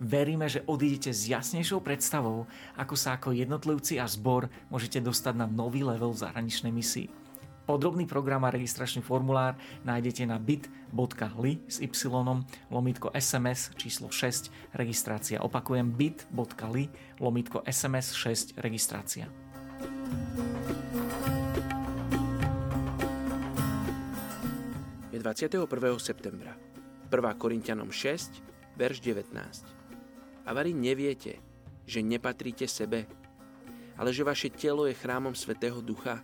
Veríme, že odídete s jasnejšou predstavou, ako sa ako jednotlivci a zbor môžete dostať na nový level v zahraničnej misii. Podrobný program a registračný formulár nájdete na bit.ly s y lomitko sms číslo 6 registrácia. Opakujem bit.ly lomitko sms 6 registrácia. Je 21. septembra. 1. Korintianom 6, verš 19. A varí neviete, že nepatríte sebe, ale že vaše telo je chrámom Svetého Ducha,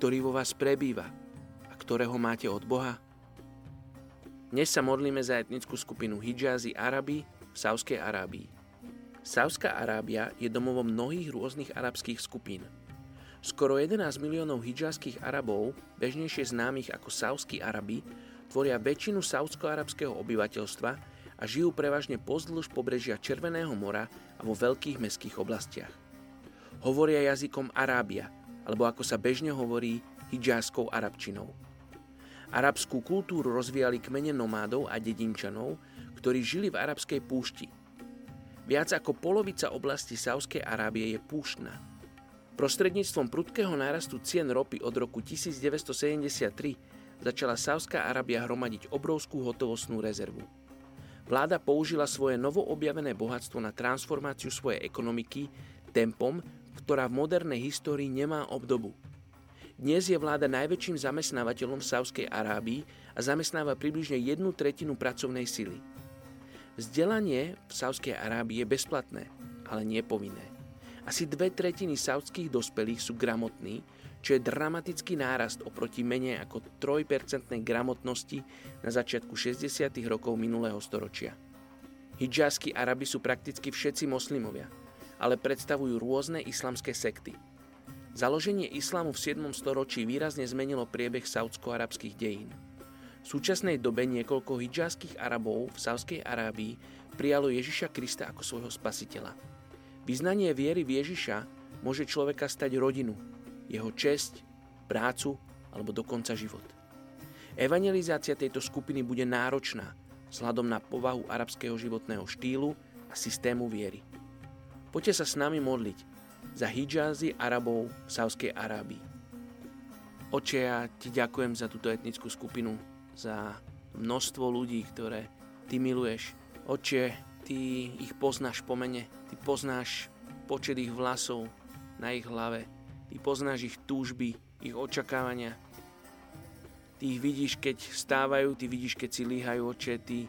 ktorý vo vás prebýva a ktorého máte od Boha? Dnes sa modlíme za etnickú skupinu Hijazi Arabi v Sávskej Arábii. Sávská Arábia je domovom mnohých rôznych arabských skupín. Skoro 11 miliónov hijazských Arabov, bežnejšie známych ako Sávsky Arabi, tvoria väčšinu saudsko-arabského obyvateľstva a žijú prevažne pozdĺž pobrežia Červeného mora a vo veľkých mestských oblastiach. Hovoria jazykom Arábia, alebo ako sa bežne hovorí, hijázskou arabčinou. Arabskú kultúru rozvíjali kmene nomádov a dedinčanov, ktorí žili v arabskej púšti. Viac ako polovica oblasti Sávskej Arábie je púštna. Prostredníctvom prudkého nárastu cien ropy od roku 1973 začala Sávská Arábia hromadiť obrovskú hotovostnú rezervu. Vláda použila svoje novoobjavené bohatstvo na transformáciu svojej ekonomiky tempom, ktorá v modernej histórii nemá obdobu. Dnes je vláda najväčším zamestnávateľom v Sávskej Arábii a zamestnáva približne jednu tretinu pracovnej sily. Vzdelanie v Sávskej Arábii je bezplatné, ale nie povinné. Asi dve tretiny saudských dospelých sú gramotní, čo je dramatický nárast oproti menej ako 3% gramotnosti na začiatku 60. rokov minulého storočia. Hidžáski Arabi sú prakticky všetci moslimovia, ale predstavujú rôzne islamské sekty. Založenie islámu v 7. storočí výrazne zmenilo priebeh saudsko-arabských dejín. V súčasnej dobe niekoľko hidžáskych Arabov v Sávskej Arábii prijalo Ježiša Krista ako svojho spasiteľa. Vyznanie viery v Ježiša môže človeka stať rodinu, jeho česť, prácu alebo dokonca život. Evangelizácia tejto skupiny bude náročná vzhľadom na povahu arabského životného štýlu a systému viery. Poďte sa s nami modliť za hijázy Arabov v Sávskej Arábii. Oče, ja ti ďakujem za túto etnickú skupinu, za množstvo ľudí, ktoré ty miluješ. Oče, ty ich poznáš po mene, ty poznáš počet ich vlasov na ich hlave, Ty poznáš ich túžby, ich očakávania. Ty ich vidíš, keď stávajú, ty vidíš, keď si líhajú oče, ty,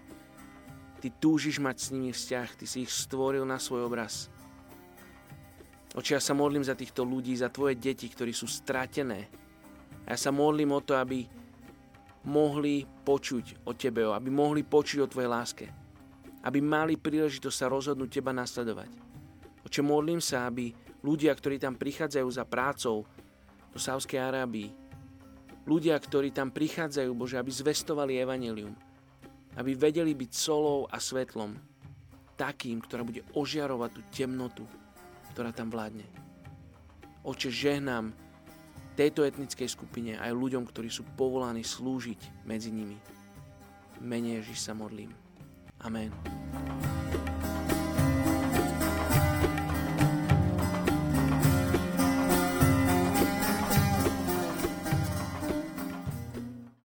ty túžiš mať s nimi vzťah, ty si ich stvoril na svoj obraz. Oče, ja sa modlím za týchto ľudí, za tvoje deti, ktorí sú stratené. A ja sa modlím o to, aby mohli počuť o tebe, aby mohli počuť o tvojej láske. Aby mali príležitosť sa rozhodnúť teba nasledovať. Oče, modlím sa, aby ľudia, ktorí tam prichádzajú za prácou do Sávskej Arábii, ľudia, ktorí tam prichádzajú, Bože, aby zvestovali evanelium, aby vedeli byť solou a svetlom, takým, ktorá bude ožiarovať tú temnotu, ktorá tam vládne. Oče, žehnám tejto etnickej skupine aj ľuďom, ktorí sú povolaní slúžiť medzi nimi. Menej Ježiš sa modlím. Amen.